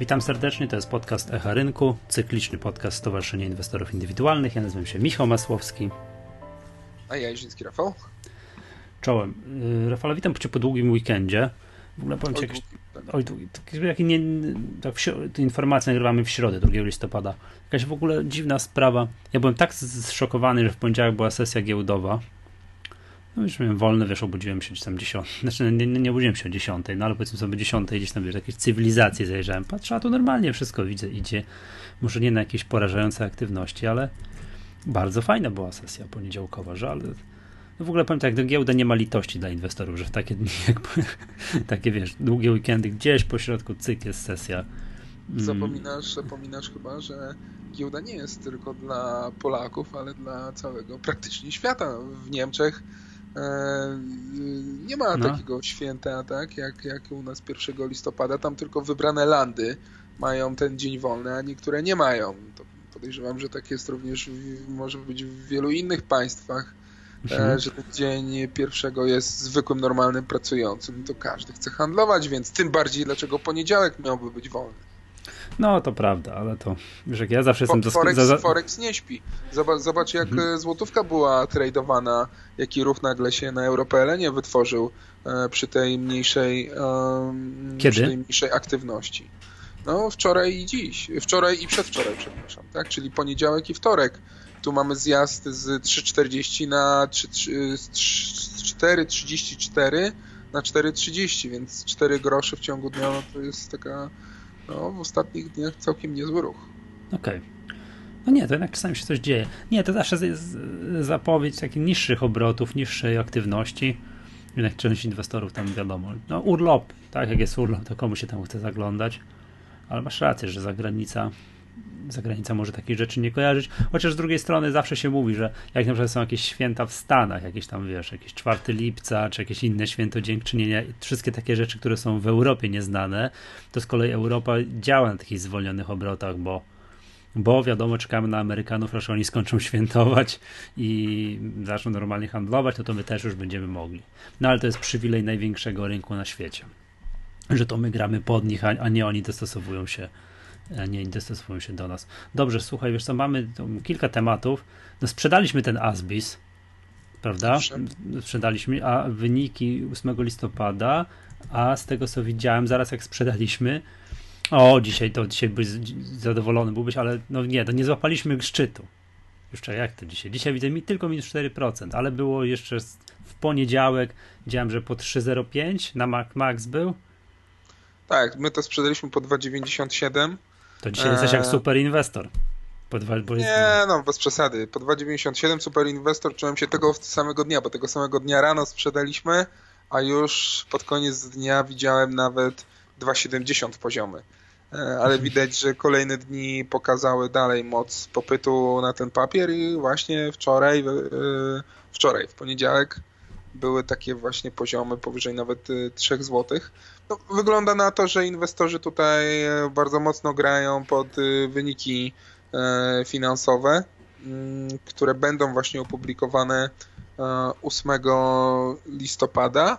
Witam serdecznie, to jest podcast Echa Rynku, cykliczny podcast Stowarzyszenia Inwestorów Indywidualnych. Ja nazywam się Michał Masłowski. A ja Jerzyński Rafał. Czołem. Y, Rafał, witam Cię po długim weekendzie. W ogóle powiem Ci, jak, oj, jak nie, tak w, informacje nagrywamy w środę, 2 listopada. Jakaś w ogóle dziwna sprawa. Ja byłem tak zszokowany, że w poniedziałek była sesja giełdowa no już miałem wolny, wiesz, obudziłem się gdzieś tam 10. Znaczy nie, nie, nie obudziłem się o 10, no ale powiedzmy sobie 10 gdzieś tam wiesz, jakieś cywilizacje zajrzałem. Patrzę, a tu normalnie wszystko widzę, idzie. Może nie na jakieś porażające aktywności, ale bardzo fajna była sesja poniedziałkowa, że ale no w ogóle powiem tak, do giełda nie ma litości dla inwestorów, że w takie dni, jakby, takie wiesz, długie weekendy, gdzieś po środku cyk jest sesja. Mm. Zapominasz, zapominasz chyba, że giełda nie jest tylko dla Polaków, ale dla całego praktycznie świata. W Niemczech nie ma no. takiego święta, tak, jak, jak u nas 1 listopada. Tam tylko wybrane landy mają ten dzień wolny, a niektóre nie mają. To podejrzewam, że tak jest również, w, może być w wielu innych państwach, e, mhm. że ten dzień pierwszego jest zwykłym, normalnym, pracującym. To każdy chce handlować, więc tym bardziej dlaczego poniedziałek miałby być wolny. No, to prawda, ale to, wiesz, jak ja zawsze jestem... Do... Forex, za... Forex nie śpi. Zobacz, zobacz jak mhm. złotówka była tradowana, jaki ruch nagle się na EuroPLN wytworzył e, przy tej mniejszej e, Kiedy? Przy tej mniejszej aktywności. No, wczoraj i dziś. Wczoraj i przedwczoraj, przepraszam, tak? Czyli poniedziałek i wtorek. Tu mamy zjazd z 3,40 na 4,34 na 4,30, więc 4 grosze w ciągu dnia no to jest taka no, w ostatnich dniach całkiem niezły ruch. Okej. Okay. No nie, to jednak czasami się coś dzieje. Nie, to zawsze jest zapowiedź takich niższych obrotów, niższej aktywności. Jednak część inwestorów tam wiadomo, no urlop, tak, jak jest urlop, to komu się tam chce zaglądać. Ale masz rację, że zagranica zagranica może takich rzeczy nie kojarzyć, chociaż z drugiej strony zawsze się mówi, że jak na przykład są jakieś święta w Stanach, jakieś tam, wiesz, jakieś 4 lipca, czy jakieś inne święto dziękczynienia, wszystkie takie rzeczy, które są w Europie nieznane, to z kolei Europa działa na takich zwolnionych obrotach, bo bo wiadomo, czekamy na Amerykanów, aż oni skończą świętować i zaczną normalnie handlować, no to my też już będziemy mogli. No ale to jest przywilej największego rynku na świecie, że to my gramy pod nich, a nie oni dostosowują się nie dostosowują się do nas. Dobrze, słuchaj, wiesz co, mamy kilka tematów. No, sprzedaliśmy ten Asbis, prawda? Sprzedaliśmy, a wyniki 8 listopada, a z tego co widziałem, zaraz jak sprzedaliśmy, o, dzisiaj to dzisiaj byś zadowolony byłbyś, ale no nie, to nie złapaliśmy szczytu. Jeszcze jak to dzisiaj? Dzisiaj widzę mi tylko minus 4%, ale było jeszcze w poniedziałek, widziałem, że po 3,05 na Max był. Tak, my to sprzedaliśmy po 2,97 to dzisiaj jesteś jak super inwestor. Dwa, nie, no bez przesady. Po 2,97 super inwestor czułem się tego samego dnia, bo tego samego dnia rano sprzedaliśmy, a już pod koniec dnia widziałem nawet 2,70 poziomy. E, ale mhm. widać, że kolejne dni pokazały dalej moc popytu na ten papier i właśnie wczoraj, e, wczoraj w poniedziałek były takie właśnie poziomy powyżej nawet 3 zł. Wygląda na to, że inwestorzy tutaj e, bardzo mocno grają pod e, wyniki e, finansowe, mm, które będą właśnie opublikowane 8 listopada.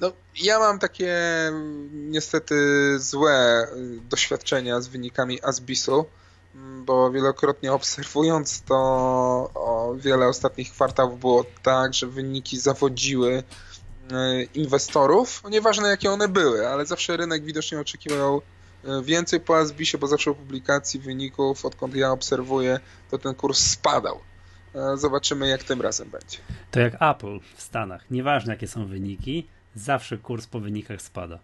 No, ja mam takie niestety złe doświadczenia z wynikami Asbisu, mm, bo wielokrotnie obserwując to wiele ostatnich kwartałów było tak, że wyniki zawodziły inwestorów, nieważne jakie one były, ale zawsze rynek widocznie oczekiwał e, więcej po Asbisie, bo zawsze o publikacji wyników, odkąd ja obserwuję, to ten kurs spadał. E, zobaczymy, jak tym razem będzie. To jak Apple w Stanach. Nieważne, jakie są wyniki, zawsze kurs po wynikach spada.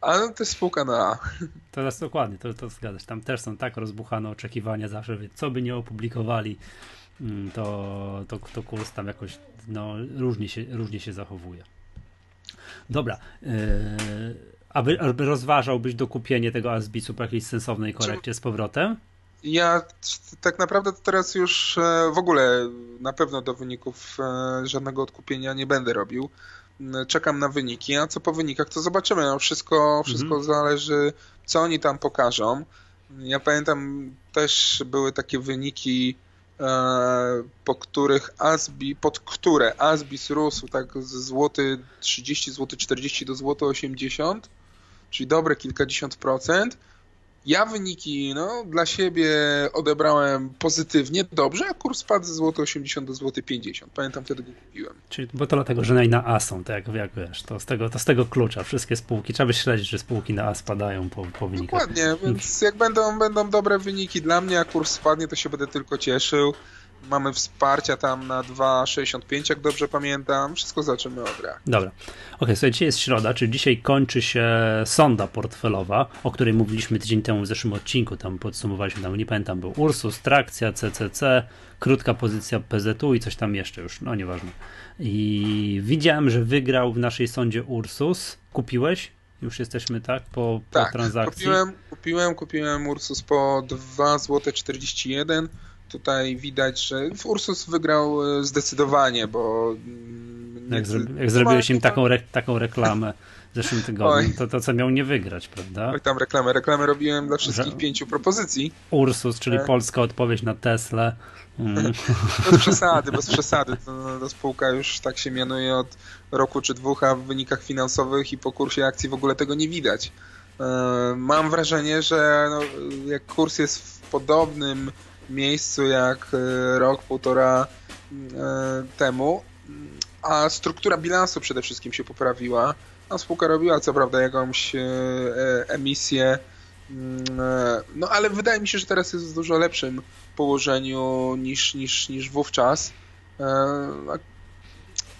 Ale to jest spółka na A. To jest dokładnie, to, to zgadzasz. Tam też są tak rozbuchane oczekiwania zawsze, co by nie opublikowali, mm, to, to, to kurs tam jakoś no, różnie, się, różnie się zachowuje. Dobra. Yy, aby, aby rozważałbyś dokupienie tego Asbicu po jakiejś sensownej korekcie z powrotem? Ja tak naprawdę teraz już e, w ogóle na pewno do wyników e, żadnego odkupienia nie będę robił. Czekam na wyniki, a co po wynikach to zobaczymy. No wszystko wszystko mhm. zależy, co oni tam pokażą. Ja pamiętam też były takie wyniki E, po których Asbi, pod które Asbis rósł tak z złoty 30, złoty 40 do złoty 80, czyli dobre kilkadziesiąt procent. Ja wyniki no, dla siebie odebrałem pozytywnie, dobrze, a kurs spadł ze złoty 80 do złoty 50. Pamiętam, wtedy go kupiłem. Czyli, bo to dlatego, że na A są, tak jak, jak wiesz, to z, tego, to z tego klucza. Wszystkie spółki, trzeba by śledzić, że spółki na A spadają po, po wynikach. Dokładnie, więc jak będą, będą dobre wyniki dla mnie, a kurs spadnie, to się będę tylko cieszył. Mamy wsparcia tam na 2,65, jak dobrze pamiętam. Wszystko zaczynamy od gra. Dobra. Ok, słuchaj, dzisiaj jest środa, czyli dzisiaj kończy się sonda portfelowa, o której mówiliśmy tydzień temu w zeszłym odcinku. Tam podsumowaliśmy, tam nie pamiętam, był Ursus, trakcja, CCC, krótka pozycja PZU i coś tam jeszcze już, no nieważne. I widziałem, że wygrał w naszej sądzie Ursus. Kupiłeś? Już jesteśmy tak po, po tak, transakcji? Kupiłem, kupiłem, kupiłem Ursus po 2,41 zł tutaj widać, że Ursus wygrał e, zdecydowanie, bo... Mm, jak, zro, jak zrobiłeś im taką, re, taką reklamę w zeszłym tygodniu, to, to co miał nie wygrać, prawda? Oj, tam reklamę. Reklamę robiłem dla wszystkich że... pięciu propozycji. Ursus, czyli e... polska odpowiedź na Tesla. Mm. Bez przesady, bez przesady. To, to spółka już tak się mianuje od roku czy dwóch, a w wynikach finansowych i po kursie akcji w ogóle tego nie widać. E, mam wrażenie, że no, jak kurs jest w podobnym miejscu jak e, rok, półtora e, temu, a struktura bilansu przede wszystkim się poprawiła. A spółka robiła co prawda jakąś e, emisję, mm, no ale wydaje mi się, że teraz jest w dużo lepszym położeniu niż, niż, niż wówczas.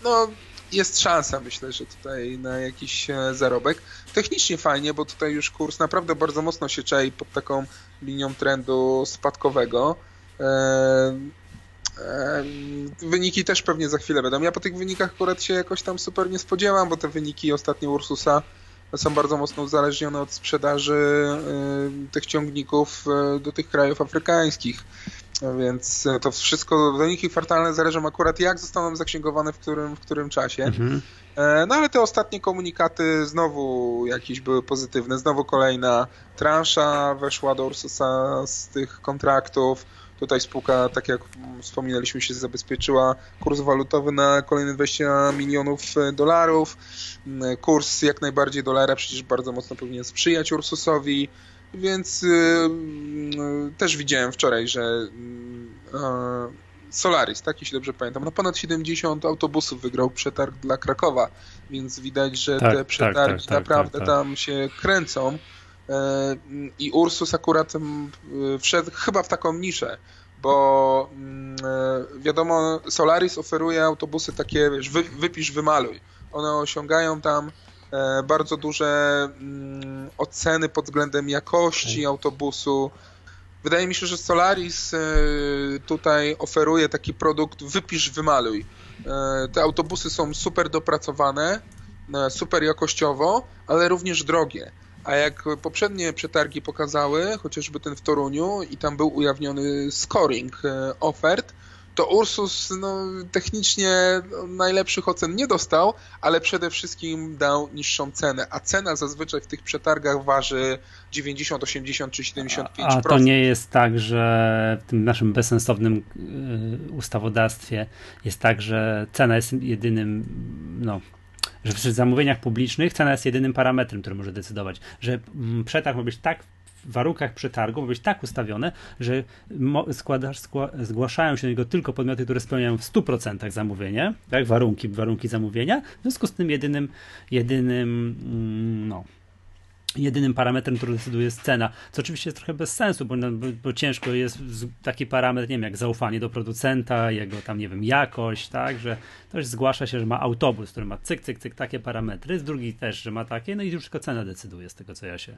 No, jest szansa, myślę, że tutaj na jakiś zarobek. Technicznie fajnie, bo tutaj już kurs naprawdę bardzo mocno się czai pod taką linią trendu spadkowego. E, e, wyniki też pewnie za chwilę będą. Ja po tych wynikach akurat się jakoś tam super nie spodziewam, bo te wyniki ostatnie Ursusa są bardzo mocno uzależnione od sprzedaży e, tych ciągników do tych krajów afrykańskich. Więc to wszystko, wyniki kwartalne zależą akurat jak zostaną zaksięgowane w którym, w którym czasie. Mhm. No ale te ostatnie komunikaty znowu jakieś były pozytywne. Znowu kolejna transza weszła do Ursusa z tych kontraktów. Tutaj spółka, tak jak wspominaliśmy, się zabezpieczyła kurs walutowy na kolejne 20 milionów e, dolarów. Mm, kurs jak najbardziej dolara przecież bardzo mocno powinien sprzyjać Ursusowi, więc yy, też widziałem wczoraj, że yy, Solaris, tak jeśli dobrze pamiętam, no ponad 70 autobusów wygrał przetarg dla Krakowa, więc widać, że tak, te tak, przetargi tak, tak, naprawdę tak. tam się kręcą. E, I Ursus akurat wszedł chyba w taką niszę, bo mm, e, wiadomo, Solaris oferuje autobusy takie, wiesz, wypisz, wymaluj. One osiągają tam bardzo duże mm, oceny pod względem jakości autobusu. Wydaje mi się, że Solaris tutaj oferuje taki produkt wypisz, wymaluj. Te autobusy są super dopracowane, super jakościowo, ale również drogie. A jak poprzednie przetargi pokazały, chociażby ten w Toruniu i tam był ujawniony scoring e, ofert, to Ursus no, technicznie no, najlepszych ocen nie dostał, ale przede wszystkim dał niższą cenę, a cena zazwyczaj w tych przetargach waży 90, 80 czy 75%. A to nie jest tak, że w tym naszym bezsensownym e, ustawodawstwie jest tak, że cena jest jedynym no, że przy zamówieniach publicznych cena jest jedynym parametrem, który może decydować, że mm, przetarg ma być tak warunkach przetargu ma być tak ustawione, że składasz, zgłaszają się do niego tylko podmioty, które spełniają w 100% zamówienie, tak, warunki, warunki zamówienia, w związku z tym jedynym, jedynym mm, no, jedynym parametrem, który decyduje jest cena, co oczywiście jest trochę bez sensu, bo, bo, bo, ciężko jest taki parametr, nie wiem, jak zaufanie do producenta, jego tam, nie wiem, jakość, tak, że ktoś zgłasza się, że ma autobus, który ma cyk, cyk, cyk, takie parametry, z drugi też, że ma takie, no i już tylko cena decyduje z tego, co ja się,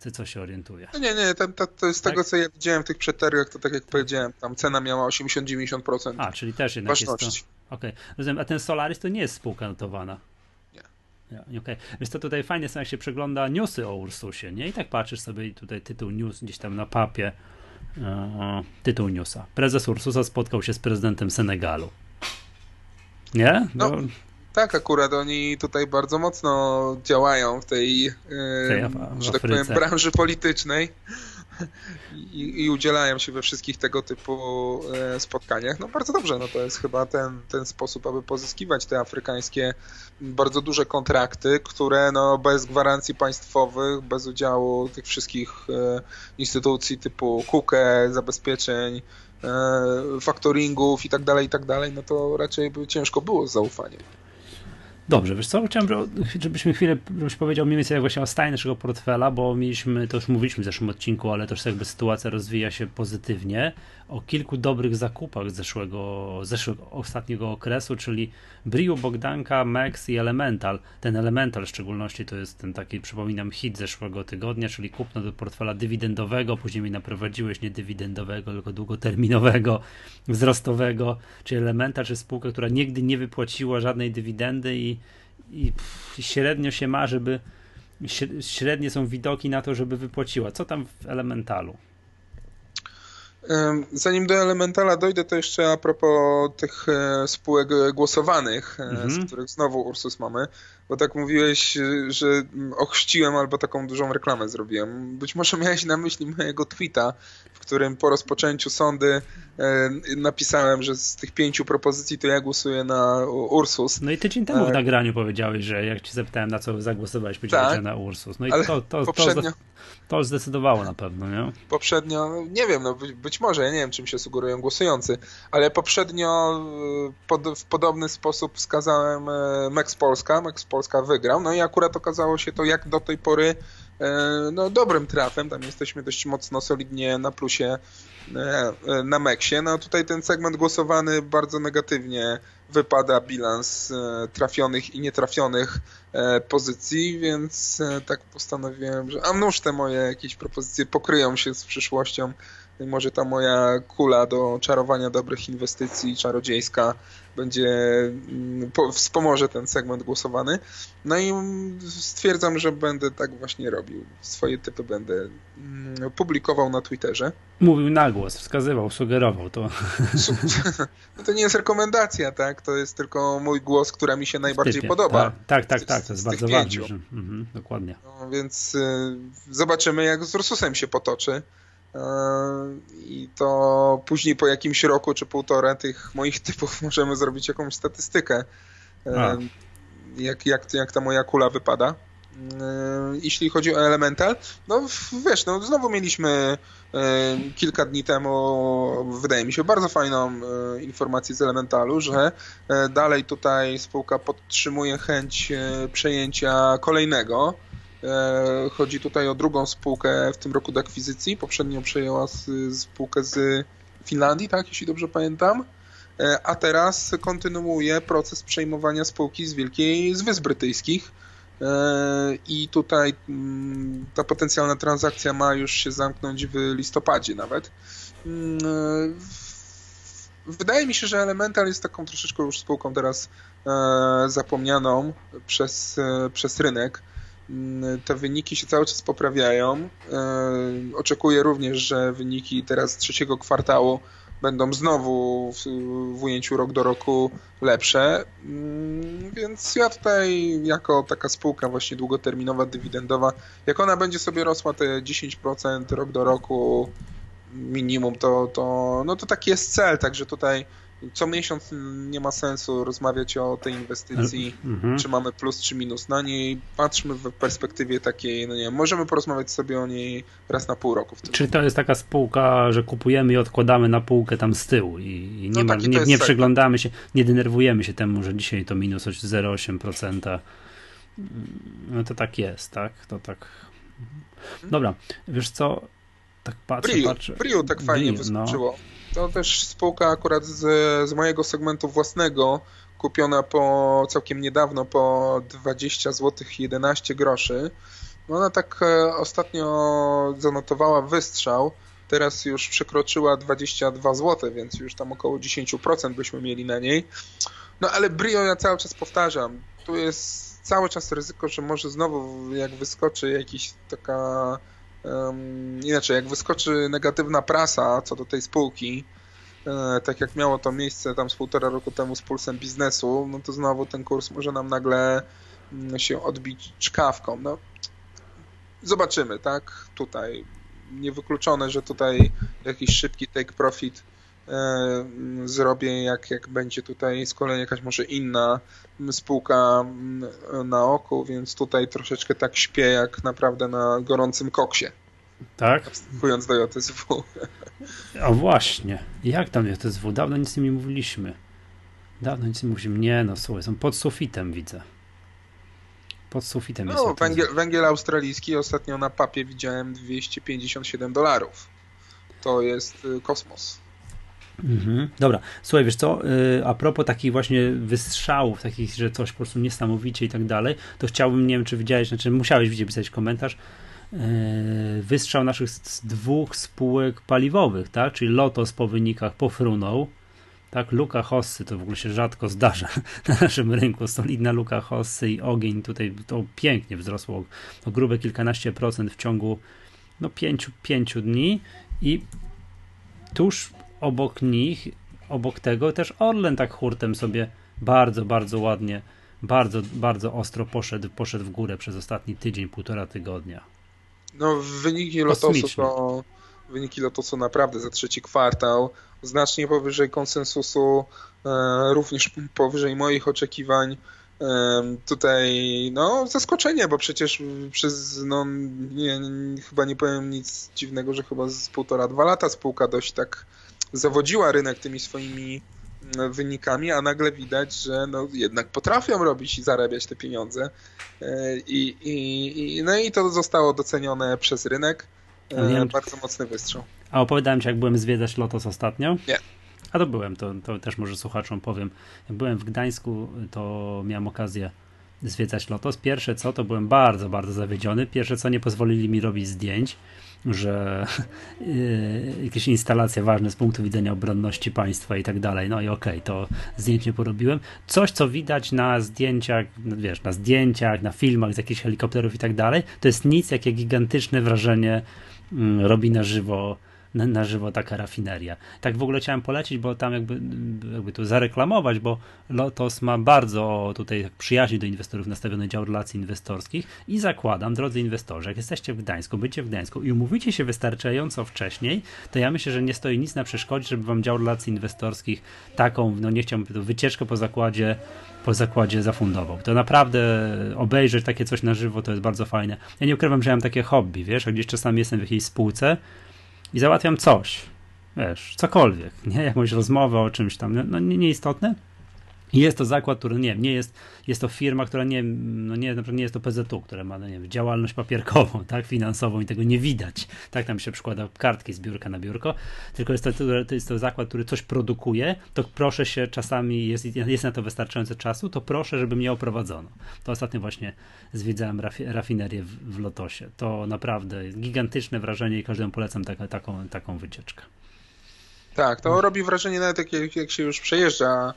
co, co się orientuje. No nie, nie, to, to, to jest tak? tego, co ja widziałem w tych przetargach, to tak jak powiedziałem, tam cena miała 80-90%. A, czyli też jednak ważności. jest to... Okej, okay. rozumiem, a ten Solaris to nie jest spółka notowana. Ja, okay. Więc to tutaj fajnie są, jak się przegląda newsy o Ursusie, nie? I tak patrzysz sobie tutaj tytuł news gdzieś tam na papie, e, tytuł newsa. Prezes Ursusa spotkał się z prezydentem Senegalu. Nie? No, no tak, akurat oni tutaj bardzo mocno działają w tej, e, że tak powiem, branży politycznej. i, i, udzielają się we wszystkich tego typu e, spotkaniach. No bardzo dobrze, no to jest chyba ten, ten sposób, aby pozyskiwać te afrykańskie bardzo duże kontrakty, które no bez gwarancji państwowych, bez udziału tych wszystkich e, instytucji typu KUKE, zabezpieczeń, faktoringów i tak dalej, i tak dalej, no to raczej by ciężko było z zaufaniem. Dobrze, wiesz co, chciałem, żebyśmy chwilę, żebyś powiedział mniej więcej właśnie o stanie naszego portfela, bo mieliśmy, to już mówiliśmy w zeszłym odcinku, ale też jakby sytuacja rozwija się pozytywnie, o kilku dobrych zakupach zeszłego, zeszłego ostatniego okresu, czyli Briu, Bogdanka, Max i Elemental. Ten Elemental w szczególności to jest ten taki, przypominam, hit zeszłego tygodnia, czyli kupno do portfela dywidendowego, później mi naprowadziłeś nie dywidendowego, tylko długoterminowego, wzrostowego, czyli Elemental, czy spółka, która nigdy nie wypłaciła żadnej dywidendy i, i pff, średnio się ma, żeby średnie są widoki na to, żeby wypłaciła. Co tam w Elementalu? Zanim do Elementala dojdę, to jeszcze a propos tych e, spółek głosowanych, e, z mhm. których znowu Ursus mamy, bo tak mówiłeś, że ochrzciłem albo taką dużą reklamę zrobiłem. Być może miałeś na myśli mojego tweeta, w którym po rozpoczęciu sądy e, napisałem, że z tych pięciu propozycji to ja głosuję na Ursus. No i tydzień temu w nagraniu powiedziałeś, że jak ci zapytałem na co zagłosowałeś, powiedziałeś, tak, że na Ursus. No i to, to, poprzednio... to, to zdecydowało na pewno, nie? Poprzednio, nie wiem, no być, być może, ja nie wiem czym się sugerują głosujący, ale poprzednio e, pod, w podobny sposób wskazałem e, Max Polska, Max Polska wygrał, no i akurat okazało się to jak do tej pory e, no, dobrym trafem, tam jesteśmy dość mocno, solidnie na plusie na Meksie. No tutaj ten segment głosowany bardzo negatywnie wypada bilans trafionych i nietrafionych pozycji, więc tak postanowiłem, że a nuż te moje jakieś propozycje pokryją się z przyszłością może ta moja kula do czarowania dobrych inwestycji czarodziejska będzie mm, wspomoże ten segment głosowany. No i stwierdzam, że będę tak właśnie robił. Swoje typy będę mm, publikował na Twitterze. Mówił na głos, wskazywał, sugerował to. No to nie jest rekomendacja, tak? To jest tylko mój głos, która mi się najbardziej podoba. Tak, tak, tak, tak, to jest bardzo ważne. Że... Mhm, dokładnie. No, więc y, zobaczymy, jak z Ursusem się potoczy. I to później po jakimś roku czy półtora tych moich typów możemy zrobić jakąś statystykę, A. jak, jak, jak ta moja kula wypada. Jeśli chodzi o Elemental, no wiesz, no znowu mieliśmy kilka dni temu, wydaje mi się, bardzo fajną informację z Elementalu, że e, dalej tutaj spółka podtrzymuje chęć e, przejęcia kolejnego E, chodzi tutaj o drugą spółkę w tym roku do akwizycji. Poprzednio przejęła spółkę z Finlandii, tak, jeśli dobrze pamiętam. E, a teraz kontynuuje proces przejmowania spółki z Wielkiej, z Wysp Brytyjskich. E, I tutaj mm, ta potencjalna transakcja ma już się zamknąć w listopadzie nawet. Mm, wydaje mi się, że Elemental jest taką troszeczkę już spółką teraz zapomnianą przez, przez rynek. Mm, te wyniki się cały czas poprawiają. E, oczekuję również, że wyniki teraz trzeciego kwartału będą znowu w, ujęciu rok do roku lepsze. Mm, więc ja tutaj jako taka spółka właśnie długoterminowa, dywidendowa, jak ona będzie sobie rosła te 10% rok do roku minimum, to, to, no to taki jest cel, także tutaj co miesiąc nie ma sensu rozmawiać o tej inwestycji, mhm. czy mamy plus, czy minus na niej. Patrzmy w perspektywie takiej, no nie wiem, możemy porozmawiać sobie o niej raz na pół roku. Czyli to jest taka spółka, że kupujemy i odkładamy na półkę tam z tyłu i, i nie, no ma, nie, nie przyglądamy się, nie denerwujemy się temu, że dzisiaj to minus 0,8%. No to tak jest, tak? To tak. Dobra, wiesz co? Tak patrzę, Brio, patrzę. Brio tak fajnie Brio, no. wyskoczyło. No. To też spółka akurat z, z mojego segmentu własnego, kupiona po całkiem niedawno po 20 zł 11 groszy. No ona tak e, ostatnio zanotowała wystrzał. Teraz już przekroczyła 22 zł, więc już tam około 10% byśmy mieli na niej. No ale Brio ja cały czas powtarzam. Tu jest cały czas ryzyko, że może znowu jak wyskoczy jakiś taka Um, inaczej, jak wyskoczy negatywna prasa co do tej spółki, e, tak jak miało to miejsce tam z półtora roku temu z pulsem biznesu, no to znowu ten kurs może nam nagle mm, się odbić czkawką. No, zobaczymy, tak? Tutaj niewykluczone, że tutaj jakiś szybki take profit zrobię, jak, jak będzie tutaj z kolei jakaś może inna spółka na oku, więc tutaj troszeczkę tak śpię jak naprawdę na gorącym koksie. Tak? Wstępując do JSW. A właśnie. Jak tam JSW? Dawno nic nie mówiliśmy. Dawno nic nie mówiliśmy. Nie no, słuchaj, są pod sufitem widzę. Pod sufitem no, jest. Węgiel, węgiel australijski ostatnio na papie widziałem 257 dolarów. To jest y, kosmos. Mhm. Dobra, słuchaj, wiesz co, yy, a propos takich właśnie wystrzałów, takich, że coś po prostu niesamowicie i tak dalej, to chciałbym, nie wiem, czy widziałeś, znaczy musiałeś widzieć, pisać komentarz, yy, wystrzał naszych dwóch spółek paliwowych, tak, czyli Lotos po wynikach pofrunął, tak, luka hossy to w ogóle się rzadko zdarza na naszym rynku. Solidna luka hossy i ogień tutaj to pięknie wzrosło o grube kilkanaście procent w ciągu no, pięciu, pięciu dni i tuż obok nich, obok tego też Orlen tak hurtem sobie bardzo, bardzo ładnie, bardzo, bardzo ostro poszedł, poszedł w górę przez ostatni tydzień, półtora tygodnia. No wyniki Lotosu to wyniki Lotosu naprawdę za trzeci kwartał znacznie powyżej konsensusu, e, również powyżej moich oczekiwań. Tutaj no zaskoczenie, bo przecież przez no nie, chyba nie powiem nic dziwnego, że chyba z półtora, dwa lata spółka dość tak zawodziła rynek tymi swoimi mm, wynikami, a nagle widać, że no jednak potrafią robić i zarabiać te pieniądze. E, I, i, i no i to zostało docenione przez rynek. Wiem, bardzo mocny wystrzał. A opowiadałem ci, jak byłem zwiedzać Lotos ostatnio? Nie. A to byłem, to, to też może słuchaczom powiem. Jak byłem w Gdańsku, to miałem okazję zwiedzać Lotos. Pierwsze co, to byłem bardzo, bardzo zawiedziony. Pierwsze co, nie pozwolili mi robić zdjęć, że yy, jakieś instalacje ważne z punktu widzenia obronności państwa i tak dalej. No i okej, okay, to zdjęć nie porobiłem. Coś, co widać na zdjęciach, no wiesz, na zdjęciach, na filmach z jakichś helikopterów i tak dalej, to jest nic, jakie gigantyczne wrażenie yy, robi na żywo na, na żywo taka rafineria. Tak w ogóle chciałem polecić, bo tam jakby, jakby tu zareklamować, bo Lotos ma bardzo tutaj przyjaźnie do inwestorów nastawiony dział relacji inwestorskich i zakładam, drodzy inwestorzy, jak jesteście w Gdańsku, bycie w Gdańsku i umówicie się wystarczająco wcześniej, to ja myślę, że nie stoi nic na przeszkodzie, żeby wam dział relacji inwestorskich taką, no nie chciałbym, to wycieczkę po zakładzie po zakładzie zafundował. To naprawdę obejrzeć takie coś na żywo to jest bardzo fajne. Ja nie ukrywam, że mam takie hobby, wiesz, a gdzieś czasami jestem w jakiejś spółce i załatwiam coś, wiesz, cokolwiek, nie? Jakąś rozmowę o czymś tam, no, no nieistotne. Jest to zakład, który nie nie jest, jest to firma, która nie, no nie, nie jest to PZU, która ma no nie wiem, działalność papierkową, tak, finansową i tego nie widać. Tak tam się przykłada kartki z biurka na biurko, tylko jest to, to jest to zakład, który coś produkuje, to proszę się czasami, jest, jest na to wystarczająco czasu, to proszę, żeby mnie oprowadzono. To ostatnio właśnie zwiedzałem rafi, rafinerię w, w Lotosie. To naprawdę jest gigantyczne wrażenie i każdemu polecam taką, taką wycieczkę. Tak, to robi wrażenie nawet jak, jak się już przejeżdża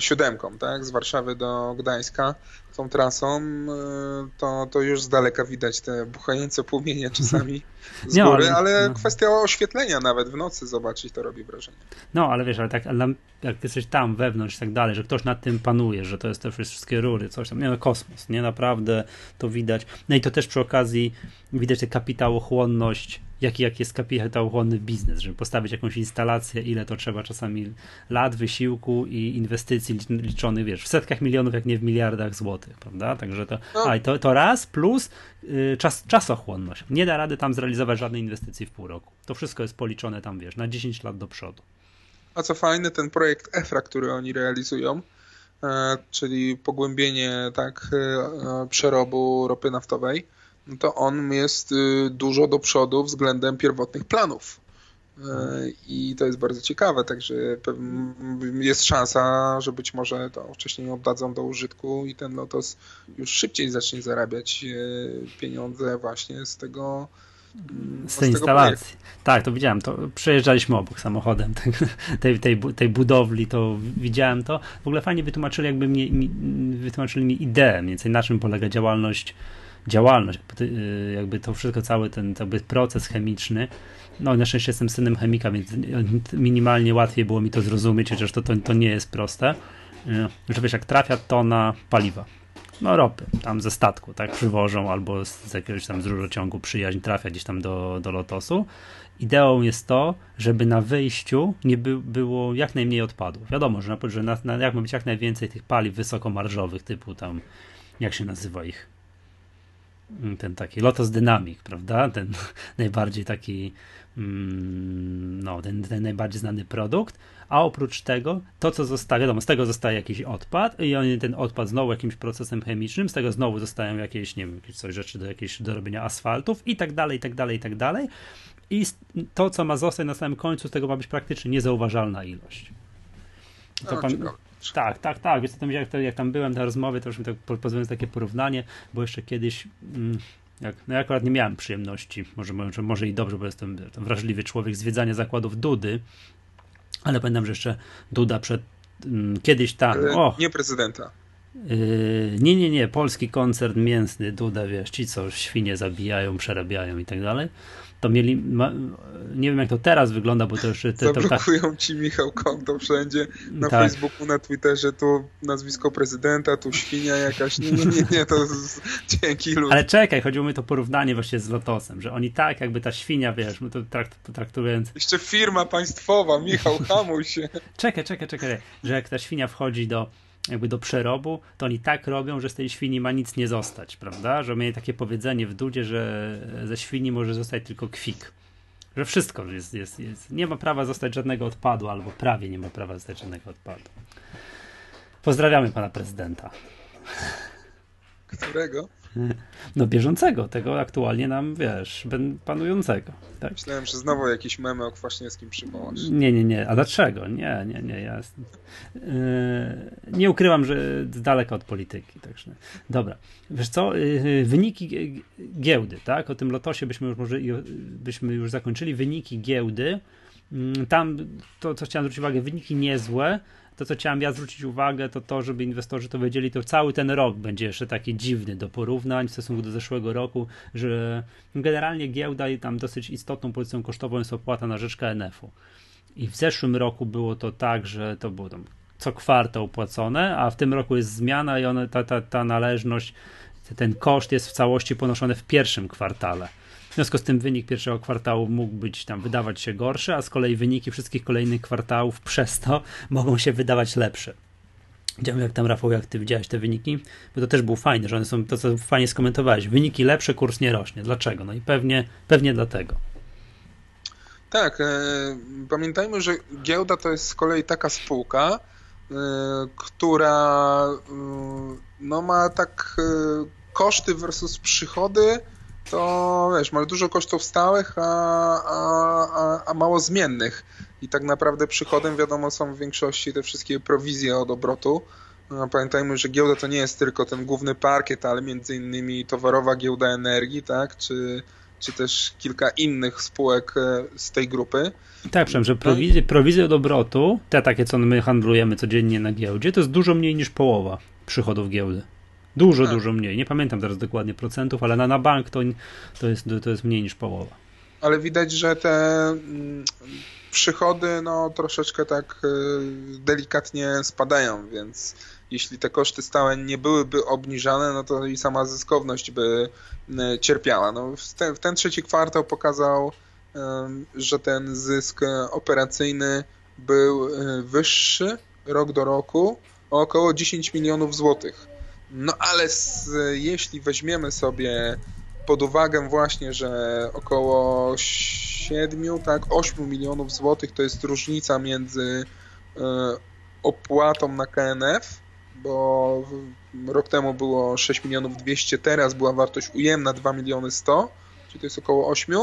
siódemką, tak, z Warszawy do Gdańska, tą trasą, e, to, to już z daleka widać te buchające płomienie czasami z góry, ale, ale no. kwestia oświetlenia nawet w nocy zobaczyć to robi wrażenie. No, ale wiesz, ale tak, ale jak jesteś tam wewnątrz i tak dalej, że ktoś nad tym panuje, że to jest te wszystkie rury, coś tam, nie no, kosmos, nie, naprawdę to widać. No i to też przy okazji widać tę kapitałochłonność jaki, jaki jest kapitałochłonny biznes, żeby postawić jakąś instalację, ile to trzeba czasami lat, wysiłku i inwestycji liczonych, wiesz, w setkach milionów, jak nie w miliardach złotych, prawda? Także to, no. a, to, to raz plus y, czas, czasochłonność. Nie da rady tam zrealizować żadnej inwestycji w pół roku. To wszystko jest policzone tam, wiesz, na 10 lat do przodu. A co fajne, ten projekt EFRA, który oni realizują, e, czyli pogłębienie tak e, przerobu ropy naftowej, no to on jest y, dużo do przodu względem pierwotnych planów. Y, I to jest bardzo ciekawe, także jest szansa, że być może to wcześniej oddadzą do użytku i ten Lotos już szybciej zacznie zarabiać y, pieniądze właśnie z tego. Mm, z tej instalacji. Tak, to widziałem. To przejeżdżaliśmy obok samochodem tej, tej, tej budowli, to widziałem to. W ogóle fajnie wytłumaczyli, jakby mi, mi wytłumaczyli mi ideę, mniej więcej na czym polega działalność działalność, jakby to wszystko, cały ten jakby proces chemiczny. No, na szczęście jestem synem chemika, więc minimalnie łatwiej było mi to zrozumieć, chociaż to, to, to nie jest proste. Że wiesz, jak trafia tona paliwa, no ropy, tam ze statku, tak, przywożą albo z jakiegoś tam z rurociągu przyjaźń trafia gdzieś tam do, do Lotosu. Ideą jest to, żeby na wyjściu nie by, było jak najmniej odpadów. Wiadomo, że, na, że na, na, jak ma być jak najwięcej tych paliw wysokomarżowych, typu tam, jak się nazywa ich, ten taki Lotos Dynamic, prawda? Ten najbardziej taki, mm, no, ten, ten najbardziej znany produkt, a oprócz tego, to co zostaje, wiadomo, z tego zostaje jakiś odpad i oni ten odpad znowu jakimś procesem chemicznym, z tego znowu zostają jakieś, nie wiem, jakieś coś rzeczy do jakieś do robienia asfaltów i tak dalej, i tak dalej, i tak dalej. I to, co ma zostać na samym końcu, z tego ma być praktycznie niezauważalna ilość. To pan, tak, tak, tak. Wiesz, tam, jak, jak tam byłem na rozmowie, to już mi tak pozwolę takie porównanie, bo jeszcze kiedyś. Mm, jak, no ja akurat nie miałem przyjemności, może, może, może i dobrze, bo jestem wrażliwy człowiek, zwiedzania zakładów Dudy, ale pamiętam, że jeszcze Duda przed mm, kiedyś tam. O, nie prezydenta. Yy, nie, nie, nie, polski koncert mięsny, Duda, wiesz, ci co świnie zabijają, przerabiają i tak dalej to mieli, ma, nie wiem jak to teraz wygląda, bo to już... Te, Zablokują to, ci Michał konto wszędzie, na tak. Facebooku, na Twitterze, tu nazwisko prezydenta, tu świnia jakaś, nie, nie, nie, nie to z, dzięki ludziom. Ale czekaj, chodziło mi to porównanie właśnie z Lotosem, że oni tak jakby ta świnia, wiesz, no to trakt, traktując... Jeszcze firma państwowa, Michał, hamuj się. czekaj, czekaj, czekaj, że jak ta świnia wchodzi do jakby do przerobu, to oni tak robią, że z tej świni ma nic nie zostać, prawda? Że mieli takie powiedzenie w Dudzie, że ze świni może zostać tylko kwik. Że wszystko jest, jest, jest. Nie ma prawa zostać żadnego odpadu, albo prawie nie ma prawa zostać żadnego odpadu. Pozdrawiamy pana prezydenta. Którego? No bieżącego, tego aktualnie nam, wiesz, panującego. Tak? Myślałem, że znowu jakiś memy o Kwaśniewskim przywołasz. Nie, nie, nie. A dlaczego? Nie, nie, nie. Ja yy, nie ukrywam, że daleka od polityki. Także. Dobra. Wiesz co? Yy, wyniki giełdy, tak? O tym lotosie byśmy już może byśmy już zakończyli. Wyniki giełdy. Yy, tam to, co chciałem zwrócić uwagę, wyniki niezłe to, co chciałem ja zwrócić uwagę, to to, żeby inwestorzy to wiedzieli, to cały ten rok będzie jeszcze taki dziwny do porównań w stosunku do zeszłego roku, że generalnie giełda i tam dosyć istotną pozycją kosztową jest opłata na rzecz KNF-u. I w zeszłym roku było to tak, że to było tam co kwartał płacone, a w tym roku jest zmiana i one, ta, ta, ta należność, ten koszt jest w całości ponoszony w pierwszym kwartale. W związku z tym wynik pierwszego kwartału mógł być tam wydawać się gorszy, a z kolei wyniki wszystkich kolejnych kwartałów przez to mogą się wydawać lepsze. Widziałem jak tam Rafał, jak ty widziałeś te wyniki, bo to też było fajne, że one są, to co fajnie skomentowałeś, wyniki lepsze, kurs nie rośnie. Dlaczego? No i pewnie, pewnie dlatego. Tak, e, pamiętajmy, że giełda to jest z kolei taka spółka, e, która e, no, ma tak e, koszty versus przychody to wiesz, ma dużo kosztów stałych, a, a, a, mało zmiennych. I tak naprawdę przychodem wiadomo są w większości te wszystkie prowizje od obrotu. No, pamiętajmy, że giełda to nie jest tylko ten główny parkiet, ale między innymi towarowa giełda energii, tak? Czy, czy też kilka innych spółek e, z tej grupy. Tak, przynajmniej, że prowizje, prowizje od obrotu, te takie, co my handlujemy codziennie na giełdzie, to jest dużo mniej niż połowa przychodów giełdy. Dużo, tak. dużo mniej. Nie pamiętam teraz dokładnie procentów, ale na, na bank to, to, jest, to jest mniej niż połowa. Ale widać, że te mm, przychody no, troszeczkę tak y, delikatnie spadają, więc jeśli te koszty stałe nie byłyby obniżane, no to i sama zyskowność by y, cierpiała. No, w, ten, w ten trzeci kwartał pokazał, że ten zysk operacyjny był y, wyższy rok do roku o około 10 milionów złotych. No ale z, jeśli weźmiemy sobie pod uwagę właśnie, że około 7, tak, 8 milionów złotych to jest różnica między y, opłatą na KNF, bo rok temu było 6 milionów 200, teraz była wartość ujemna 2 miliony 100, czyli to jest około 8.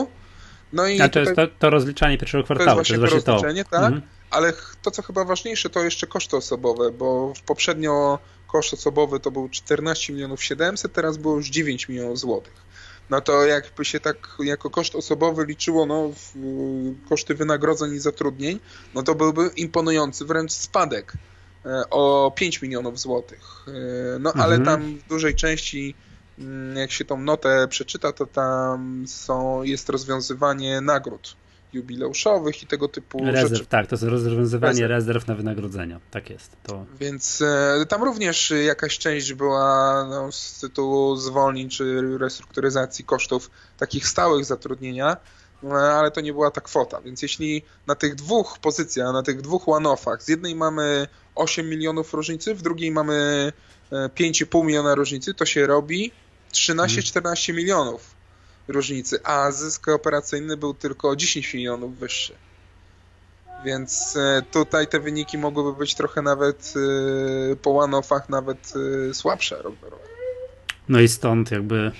No i A to jest to, to rozliczanie pierwszego kwartału. To jest właśnie to, jest właśnie to rozliczenie, tak. Mhm. Ale to, co chyba ważniejsze, to jeszcze koszty osobowe, bo poprzednio koszt osobowy to był 14 milionów 700, teraz było już 9 milionów złotych. No to jakby się tak jako koszt osobowy liczyło no, koszty wynagrodzeń i zatrudnień, no to byłby imponujący wręcz spadek e, o 5 milionów złotych. E, no ale mhm. tam w dużej części mm, jak się tą notę przeczyta, to tam są, jest rozwiązywanie nagród jubileuszowych i tego typu Rezerw, rzeczy. tak, to jest rozwiązywanie rezerw. rezerw na wynagrodzenia. Tak jest. To... Więc e, tam również jakaś część była no, z tytułu zwolnień czy restrukturyzacji kosztów takich stałych zatrudnienia, e, ale to nie była ta kwota. Więc jeśli na tych dwóch pozycjach, na tych dwóch one-offach, z jednej mamy 8 milionów różnicy, w drugiej mamy 5,5 miliona różnicy, to się robi 13-14 milionów różnicy, a zysk operacyjny był tylko 10 milionów wyższy. Więc e, tutaj te wyniki mogłyby być trochę nawet e, po one-offach nawet e, słabsze rok do roku. No i stąd jakby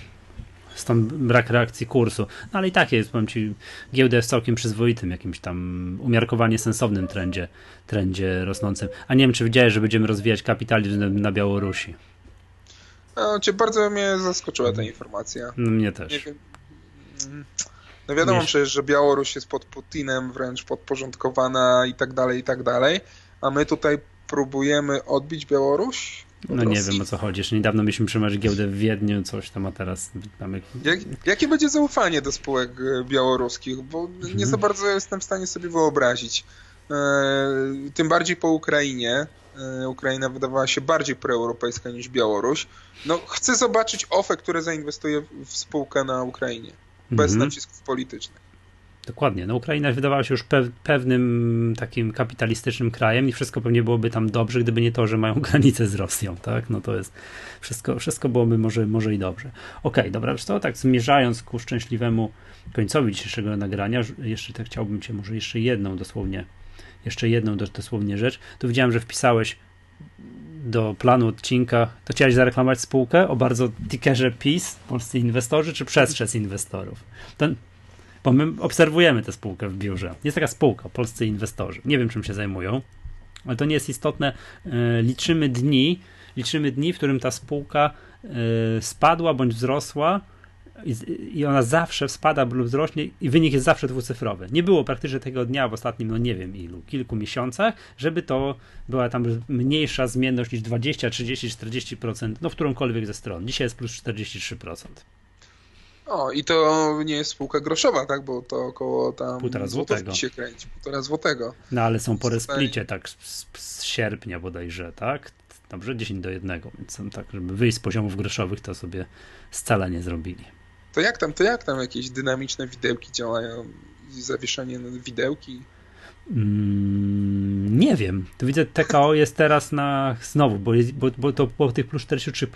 stąd brak reakcji kursu. No ale i tak jest, powiem Ci, giełda jest całkiem przyzwoitym, jakimś tam umiarkowanie sensownym trendzie, trendzie rosnącym. A nie wiem, czy widziałeś, że będziemy rozwijać kapitalizm na Białorusi. No, cię bardzo mnie zaskoczyła ta informacja. No, mnie też. No wiadomo przecież, że Białoruś jest pod Putinem wręcz podporządkowana i tak dalej, i tak dalej, a my tutaj próbujemy odbić Białoruś? No nie wiem o co chodzi. Jeszcze niedawno mieliśmy trzymać giełdę w Wiedniu, coś tam, a teraz mamy... Jak, jakie będzie zaufanie do spółek e, białoruskich? Bo mhm. nie za bardzo jestem w stanie sobie wyobrazić. E, tym bardziej po Ukrainie. E, Ukraina wydawała się bardziej proeuropejska niż Białoruś. No, chcę zobaczyć OFE, które zainwestuje w spółkę na Ukrainie. Bez mhm. nacisków politycznych. Dokładnie. No, Ukraina wydawała się już pewnym takim kapitalistycznym krajem i wszystko pewnie byłoby tam dobrze, gdyby nie to, że mają granicę z Rosją, tak? No to jest wszystko, wszystko byłoby może, może i dobrze. Okej, okay, dobra, to tak zmierzając ku szczęśliwemu końcowi dzisiejszego nagrania, jeszcze tak chciałbym cię może jeszcze jedną dosłownie, jeszcze jedną dosłownie rzecz. Tu widziałem, że wpisałeś do planu odcinka, to chciałeś zareklamować spółkę o bardzo tickerze PiS, polscy inwestorzy, czy przestrzec inwestorów? Ten, bo my obserwujemy tę spółkę w biurze. Jest taka spółka, polscy inwestorzy. Nie wiem, czym się zajmują, ale to nie jest istotne. E, liczymy dni, liczymy dni, w którym ta spółka e, spadła bądź wzrosła i ona zawsze spada lub wzrośnie i wynik jest zawsze dwucyfrowy. Nie było praktycznie tego dnia w ostatnim, no nie wiem ilu, kilku miesiącach, żeby to była tam mniejsza zmienność niż 20, 30, 40%, no w którąkolwiek ze stron. Dzisiaj jest plus 43%. O, i to nie jest spółka groszowa, tak? Bo to około tam półtora złotego się kręci, półtora złotego. No ale są po resplicie, tak z, z sierpnia bodajże, tak? Dobrze, 10 do 1, więc tak, żeby wyjść z poziomów groszowych, to sobie scalenie zrobili. To jak tam, to jak tam jakieś dynamiczne widełki działają? Zawieszenie na widełki? Mm, nie wiem. To widzę, TKO jest teraz na znowu, bo, jest, bo, bo to po tych plus 43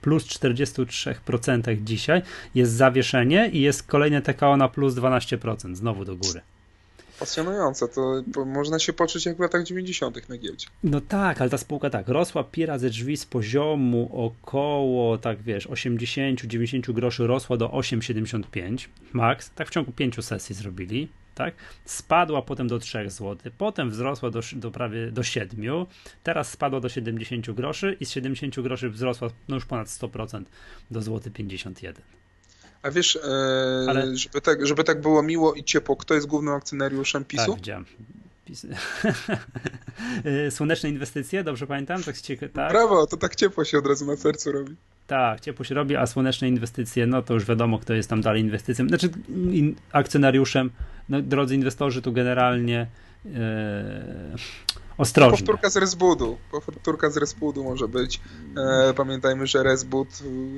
plus 43% dzisiaj jest zawieszenie i jest kolejne TKO na plus 12%, znowu do góry. Pasjonujące, to można się poczuć jak w latach 90. na giełdzie. No tak, ale ta spółka tak, rosła pira ze drzwi z poziomu około, tak wiesz, 80-90 groszy, rosła do 8,75 max, tak w ciągu pięciu sesji zrobili tak? Spadła potem do 3 zł, potem wzrosła do, do prawie do 7, teraz spadła do 70 groszy i z 70 groszy wzrosła no już ponad 100% do złoty 51. A wiesz, e, Ale... żeby, tak, żeby tak było miło i ciepło, kto jest głównym akcjonariuszem PiSu? Tak, widziałem. E, słoneczne inwestycje, dobrze pamiętam? Tak, tak? Brawo, to tak ciepło się od razu na sercu robi. Tak, ciepło się robi, a słoneczne inwestycje, no to już wiadomo, kto jest tam dalej inwestycją. Znaczy, in, akcjonariuszem, no, drodzy inwestorzy, tu generalnie e, ostrożnie. Powtórka z Resbudu. Powtórka z Resbudu może być. E, pamiętajmy, że Resbud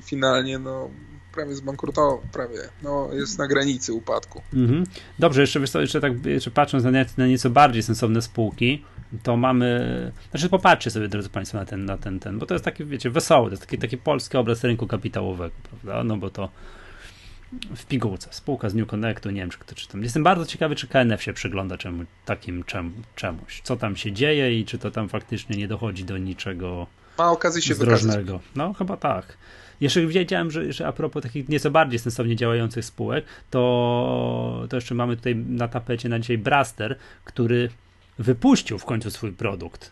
finalnie, no prawie zbankrutował, prawie, no jest na granicy upadku. Mhm. Dobrze, jeszcze, jeszcze tak jeszcze patrząc na, na nieco bardziej sensowne spółki, to mamy, znaczy popatrzcie sobie, drodzy Państwo, na ten, na ten, ten, bo to jest taki, wiecie, wesoły, to jest taki, taki polski obraz rynku kapitałowego, prawda, no bo to w pigułce, spółka z New Connectu, nie wiem, czy kto czytam. Jestem bardzo ciekawy, czy KNF się przygląda czemu, takim czem, czemuś, co tam się dzieje i czy to tam faktycznie nie dochodzi do niczego Ma okazji się zdrożnego. Wykazać. No, chyba tak. Jeszcze wiedziałem, że, że a propos takich nieco bardziej sensownie działających spółek, to, to jeszcze mamy tutaj na tapecie na dzisiaj Braster, który wypuścił w końcu swój produkt.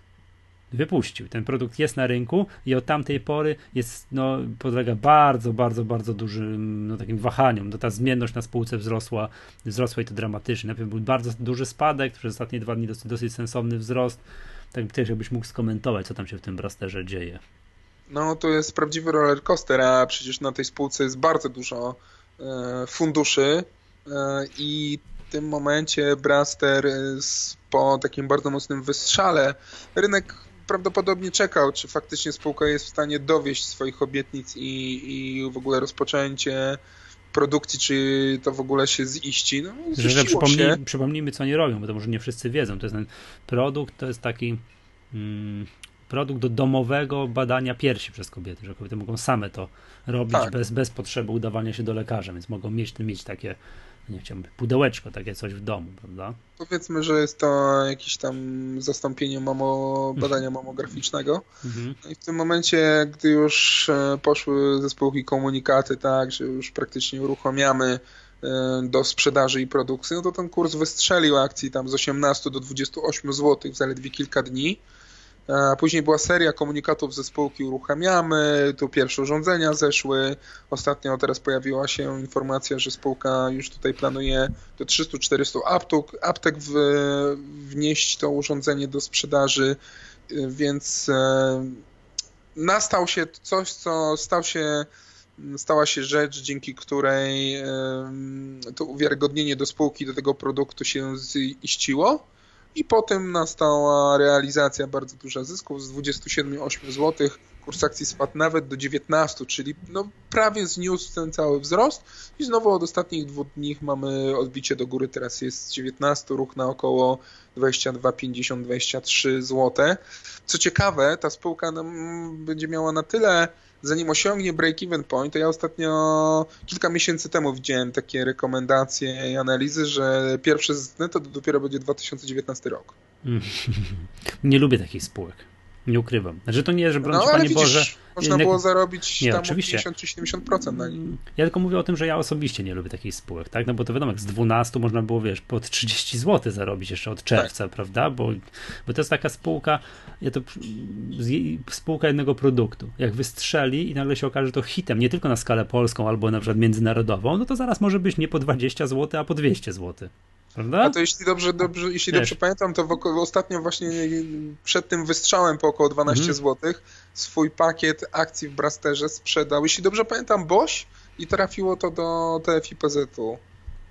Wypuścił. Ten produkt jest na rynku i od tamtej pory jest, no, podlega bardzo, bardzo, bardzo dużym no, takim wahaniom. No, ta zmienność na spółce wzrosła, wzrosła i to dramatycznie. Najpierw był bardzo duży spadek, przez ostatnie dwa dni dosyć, dosyć sensowny wzrost. Tak też jakbyś mógł skomentować, co tam się w tym brasterze dzieje. No, to jest prawdziwy roller coaster, a przecież na tej spółce jest bardzo dużo e, funduszy e, i tym momencie Braster po takim bardzo mocnym wystrzale rynek prawdopodobnie czekał, czy faktycznie spółka jest w stanie dowieść swoich obietnic i, i w ogóle rozpoczęcie produkcji, czy to w ogóle się ziści. No, że przypomnij, przypomnijmy, co oni robią, bo to może nie wszyscy wiedzą. To jest ten produkt, to jest taki mm, produkt do domowego badania piersi przez kobiety, że kobiety mogą same to robić tak. bez, bez potrzeby udawania się do lekarza, więc mogą mieć, mieć takie nie chciałbym, pudełeczko, takie coś w domu, prawda? Powiedzmy, że jest to jakieś tam zastąpienie mamo, badania mamograficznego. Mhm. No I w tym momencie, gdy już e, poszły ze spółki komunikaty, tak, że już praktycznie uruchamiamy e, do sprzedaży i produkcji, no to ten kurs wystrzelił akcji tam z 18 do 28 zł w zaledwie kilka dni. Później była seria komunikatów ze spółki uruchamiamy, tu pierwsze urządzenia zeszły. Ostatnio teraz pojawiła się informacja, że spółka już tutaj planuje do 300-400 aptek, aptek w, wnieść to urządzenie do sprzedaży, więc e, nastał się coś, co stał się stała się rzecz, dzięki której e, to uwiarygodnienie do spółki, do tego produktu się ziściło i potem nastała realizacja bardzo duża zysków z 27,8 zł. Kurs akcji spadł nawet do 19, czyli no prawie zniósł ten cały wzrost i znowu od ostatnich dwóch dni mamy odbicie do góry, teraz jest 19, ruch na około 22,50-23 zł. Co ciekawe, ta spółka będzie miała na tyle zanim osiągnie break-even point, to ja ostatnio kilka miesięcy temu widziałem takie rekomendacje i analizy, że pierwsze z to dopiero będzie 2019 rok. Nie lubię takich spółek. Nie ukrywam. Znaczy to nie, że broń no, Panie widzisz, Boże. Można nie, było zarobić nie, tam oczywiście. 50 czy 70% na nim. Ja tylko mówię o tym, że ja osobiście nie lubię takich spółek, tak? No bo to wiadomo, jak z 12 można było, wiesz, pod 30 zł zarobić jeszcze od czerwca, tak. prawda? Bo, bo to jest taka spółka, ja to spółka jednego produktu. Jak wystrzeli i nagle się okaże, że to hitem, nie tylko na skalę polską albo na przykład międzynarodową, no to zaraz może być nie po 20 zł, a po 200 zł. Prawda? A to jeśli dobrze, dobrze, jeśli dobrze pamiętam, to około, ostatnio właśnie przed tym wystrzałem po około 12 mm. zł swój pakiet akcji w Brasterze sprzedał, jeśli dobrze pamiętam, Boś i trafiło to do TFIPZ-u.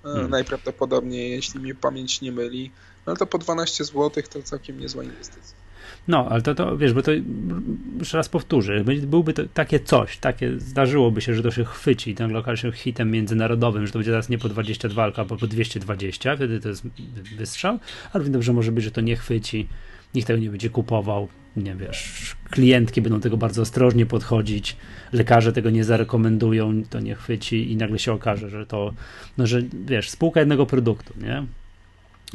Hmm. Najprawdopodobniej, jeśli mnie pamięć nie myli. No to po 12 zł to całkiem niezła inwestycja. No, ale to, to wiesz, bo to jeszcze raz powtórzę, byłby to takie coś, takie zdarzyłoby się, że to się chwyci, ten lokal się hitem międzynarodowym, że to będzie teraz nie po 22, albo po 220, wtedy to jest wystrzał, ale dobrze może być, że to nie chwyci, nikt tego nie będzie kupował, nie wiesz, klientki będą tego bardzo ostrożnie podchodzić, lekarze tego nie zarekomendują, to nie chwyci i nagle się okaże, że to, no że wiesz, spółka jednego produktu, nie?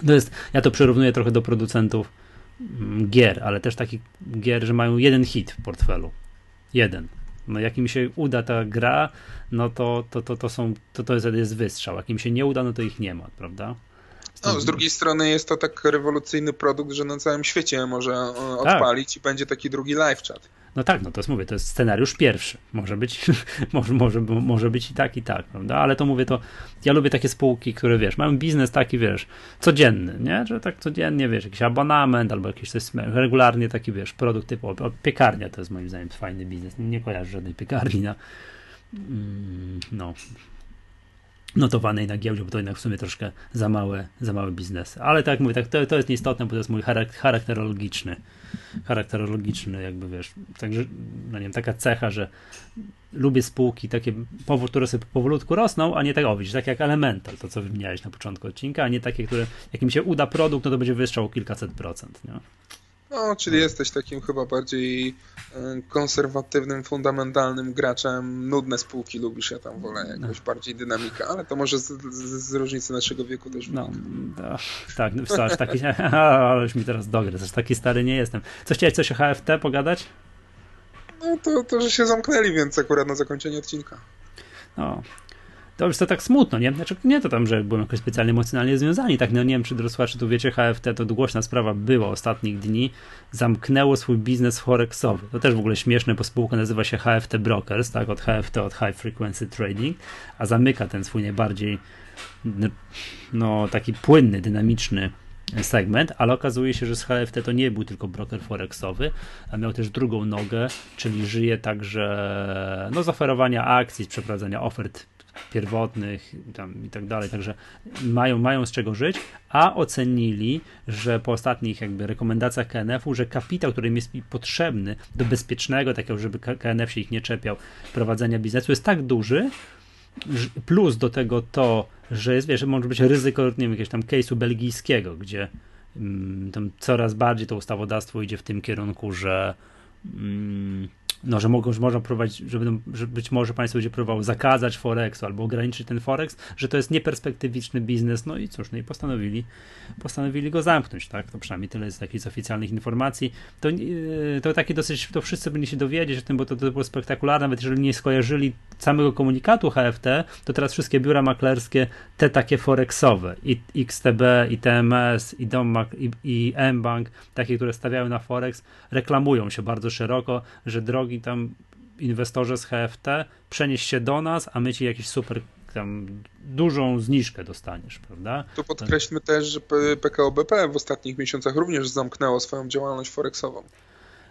To jest, ja to przyrównuję trochę do producentów gier, ale też takich gier, że mają jeden hit w portfelu. Jeden. No jak im się uda ta gra, no to, to, to, to, są, to, to jest, jest wystrzał. Jak im się nie uda, no to ich nie ma, prawda? No, z drugiej strony jest to tak rewolucyjny produkt, że na całym świecie może e, tak. odpalić tak. i będzie taki drugi live chat. No tak, no to jest mówię, to jest scenariusz pierwszy. Może być, może, może, może być i tak, i tak, prawda? Ale to mówię, to ja lubię takie spółki, które wiesz, mają biznes taki, wiesz, codzienny, nie? Że tak codziennie, wiesz, jakiś abonament albo jakiś coś, regularnie taki, wiesz, produkt typu piekarnia to jest moim zdaniem fajny biznes. Nie kojarzę żadnej piekarni na mm, no, notowanej na giełdzie, bo to jednak w sumie troszkę za małe, za małe biznesy. Ale tak jak mówię, tak, to, to jest nieistotne, bo to jest mój charakterologiczny, charakterologiczny jakby wiesz, także, no nie wiem, taka cecha, że lubię spółki takie, które sobie powolutku rosną, a nie tak, o widzisz, tak jak Elemental, to co wymieniałeś na początku odcinka, a nie takie, które, jak im się uda produkt, no to będzie wystrzał o kilkaset procent, nie? No, czyli jesteś takim chyba bardziej e, konserwatywnym, fundamentalnym graczem. Nudne spółki lubisz, ja tam wolę jakoś no. bardziej dynamika, ale to może z, z, z różnicy naszego wieku też No, no tak, no, aż taki, ależ mi teraz dogryz, taki stary nie jestem. Co chciałeś coś o HFT pogadać? No to, to, że się zamknęli, więc akurat na zakończenie odcinka. No, to już to tak smutno, nie? Znaczy, nie to tam, że byłem jakoś specjalnie emocjonalnie związani, tak, no nie wiem, czy czy tu wiecie, HFT to głośna sprawa była ostatnich dni, zamknęło swój biznes forexowy. To też w ogóle śmieszne, bo spółka nazywa się HFT Brokers, tak, od HFT, od High Frequency Trading, a zamyka ten swój najbardziej, no, taki płynny, dynamiczny segment, ale okazuje się, że z HFT to nie był tylko broker forexowy, a miał też drugą nogę, czyli żyje także no, z oferowania akcji, z przeprowadzania ofert pierwotnych tam i tak dalej, także mają, mają z czego żyć, a ocenili, że po ostatnich jakby rekomendacjach KNF-u, że kapitał, który im jest potrzebny do bezpiecznego, takiego, żeby KNF się ich nie czepiał, prowadzenia biznesu jest tak duży, plus do tego to, że jest, wiesz, że może być ryzyko, nie wiem, jakiegoś tam case'u belgijskiego, gdzie mm, coraz bardziej to ustawodawstwo idzie w tym kierunku, że mm, no, że mogą, że można próbować, że, będą, że być może państwo będzie próbowało zakazać Forexu albo ograniczyć ten Forex, że to jest nieperspektywiczny biznes, no i cóż, no i postanowili, postanowili go zamknąć, tak, to przynajmniej tyle jest takich oficjalnych informacji, to, yy, to takie dosyć, to wszyscy byli się dowiedzieć o tym, bo to, to było spektakularne, nawet jeżeli nie skojarzyli samego komunikatu HFT, to teraz wszystkie biura maklerskie, te takie forexowe, i XTB, i TMS, i Dom, i, i mBank, takie, które stawiają na Forex, reklamują się bardzo szeroko, że drogi tam inwestorze z HFT, przenieś się do nas, a my ci jakiś super tam dużą zniżkę dostaniesz, prawda? Tu podkreślmy też, że PKO BP w ostatnich miesiącach również zamknęło swoją działalność forexową.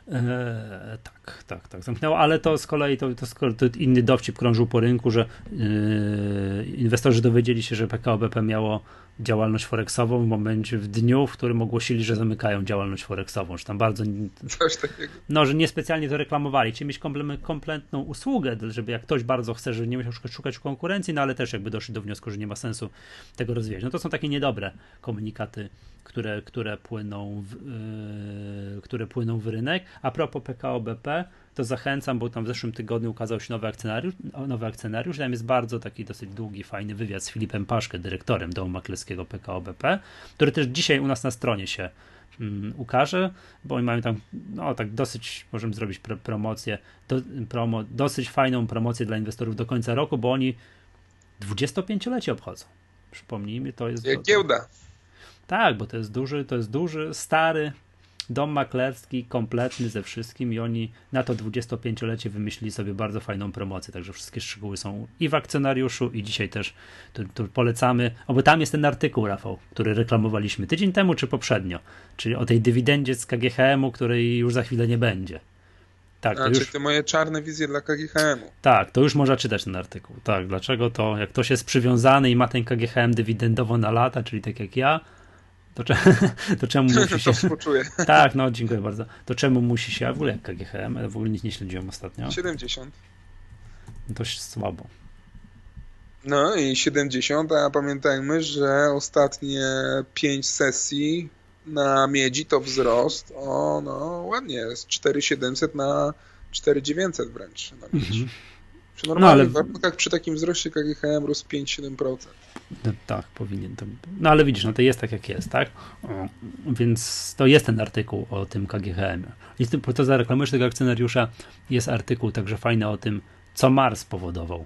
Eee, tak, tak, tak, zamknęło, ale to z kolei to, to, to inny dowcip krążył po rynku, że yy, inwestorzy dowiedzieli się, że PKO BP miało działalność forexową w momencie, w dniu, w którym ogłosili, że zamykają działalność forexową, że tam bardzo Coś takiego. no, że niespecjalnie to reklamowali, chcieli mieć kompletną usługę, żeby jak ktoś bardzo chce, żeby nie musiał szukać, szukać konkurencji, no ale też jakby doszli do wniosku, że nie ma sensu tego rozwijać. No to są takie niedobre komunikaty, które, które płyną w, yy, które płyną w rynek. A propos PKO BP, to zachęcam, bo tam w zeszłym tygodniu ukazał się nowy akcjonariusz, nowy akcjonariusz. Tam jest bardzo taki dosyć długi, fajny wywiad z Filipem Paszkę, dyrektorem domu maklerskiego PKO BP, który też dzisiaj u nas na stronie się um, ukaże, bo oni mają tam, no tak dosyć, możemy zrobić pro, promocję, do, promo, dosyć fajną promocję dla inwestorów do końca roku, bo oni 25-lecie obchodzą. Przypomnijmy, to jest... Jak giełda. Tak, bo to jest duży, to jest duży, stary dom maklerski kompletny ze wszystkim i oni na to 25-lecie wymyślili sobie bardzo fajną promocję, także wszystkie szczegóły są i w akcjonariuszu i dzisiaj też tu, tu polecamy, o bo tam jest ten artykuł Rafał, który reklamowaliśmy tydzień temu czy poprzednio, czyli o tej dywidendzie z KGHM-u, której już za chwilę nie będzie. Tak, to A, już... te moje czarne wizje dla KGHM-u. Tak, to już można czytać ten artykuł. Tak, dlaczego to, jak ktoś jest przywiązany i ma ten KGHM dywidendowo na lata, czyli tak jak ja, to, cze, to czemu musi się... Współczuję. Tak, no dziękuję bardzo. To czemu musi się, a w ogóle jak KGHM, w ogóle nic nie śledziłem ostatnio. 70. Dość słabo. No i 70, a pamiętajmy, że ostatnie 5 sesji na miedzi to wzrost o no ładnie, z 4700 na 4900 wręcz na miedzi. Mhm. Przy normalnych no, ale... warunkach przy takim wzroście KGHM rósł 5-7%. No, tak, powinien to. No ale widzisz, no to jest tak jak jest, tak? Więc to jest ten artykuł o tym KGHM. I po to zareklamujesz tego akcjonariusza, jest artykuł także fajny o tym, co Mars spowodował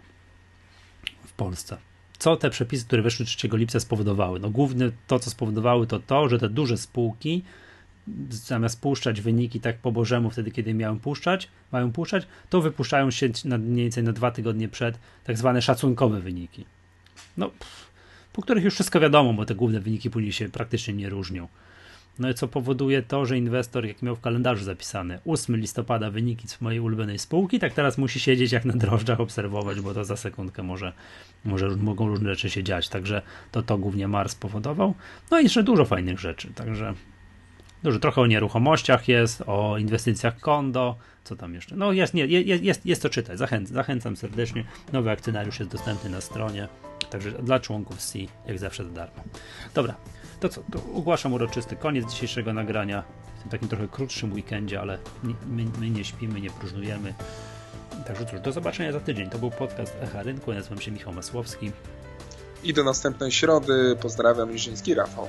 w Polsce. Co te przepisy, które weszły 3 lipca spowodowały? No główne to, co spowodowały, to to, że te duże spółki zamiast puszczać wyniki tak po bożemu wtedy, kiedy miałem puszczać, mają puszczać, to wypuszczają się na, mniej więcej na dwa tygodnie przed tak zwane szacunkowe wyniki. No, po których już wszystko wiadomo, bo te główne wyniki później się praktycznie nie różnią. No i co powoduje to, że inwestor, jak miał w kalendarzu zapisane 8 listopada wyniki z mojej ulubionej spółki, tak teraz musi siedzieć jak na drożdżach, obserwować, bo to za sekundkę może, może mogą różne rzeczy się dziać. Także to to głównie Mars powodował. No i jeszcze dużo fajnych rzeczy, także Dużo, trochę o nieruchomościach jest, o inwestycjach kondo, co tam jeszcze. No jest, nie, jest, jest, jest to czytać, zachęcam, zachęcam serdecznie. Nowy akcjonariusz jest dostępny na stronie, także dla członków C, jak zawsze za darmo. Dobra, to co, to ogłaszam uroczysty koniec dzisiejszego nagrania, w tym takim trochę krótszym weekendzie, ale my, my nie śpimy, nie próżnujemy. Także cóż, do zobaczenia za tydzień. To był podcast Echa Rynku, nazywam się Michał Masłowski. I do następnej środy. Pozdrawiam, Liżyński Rafał.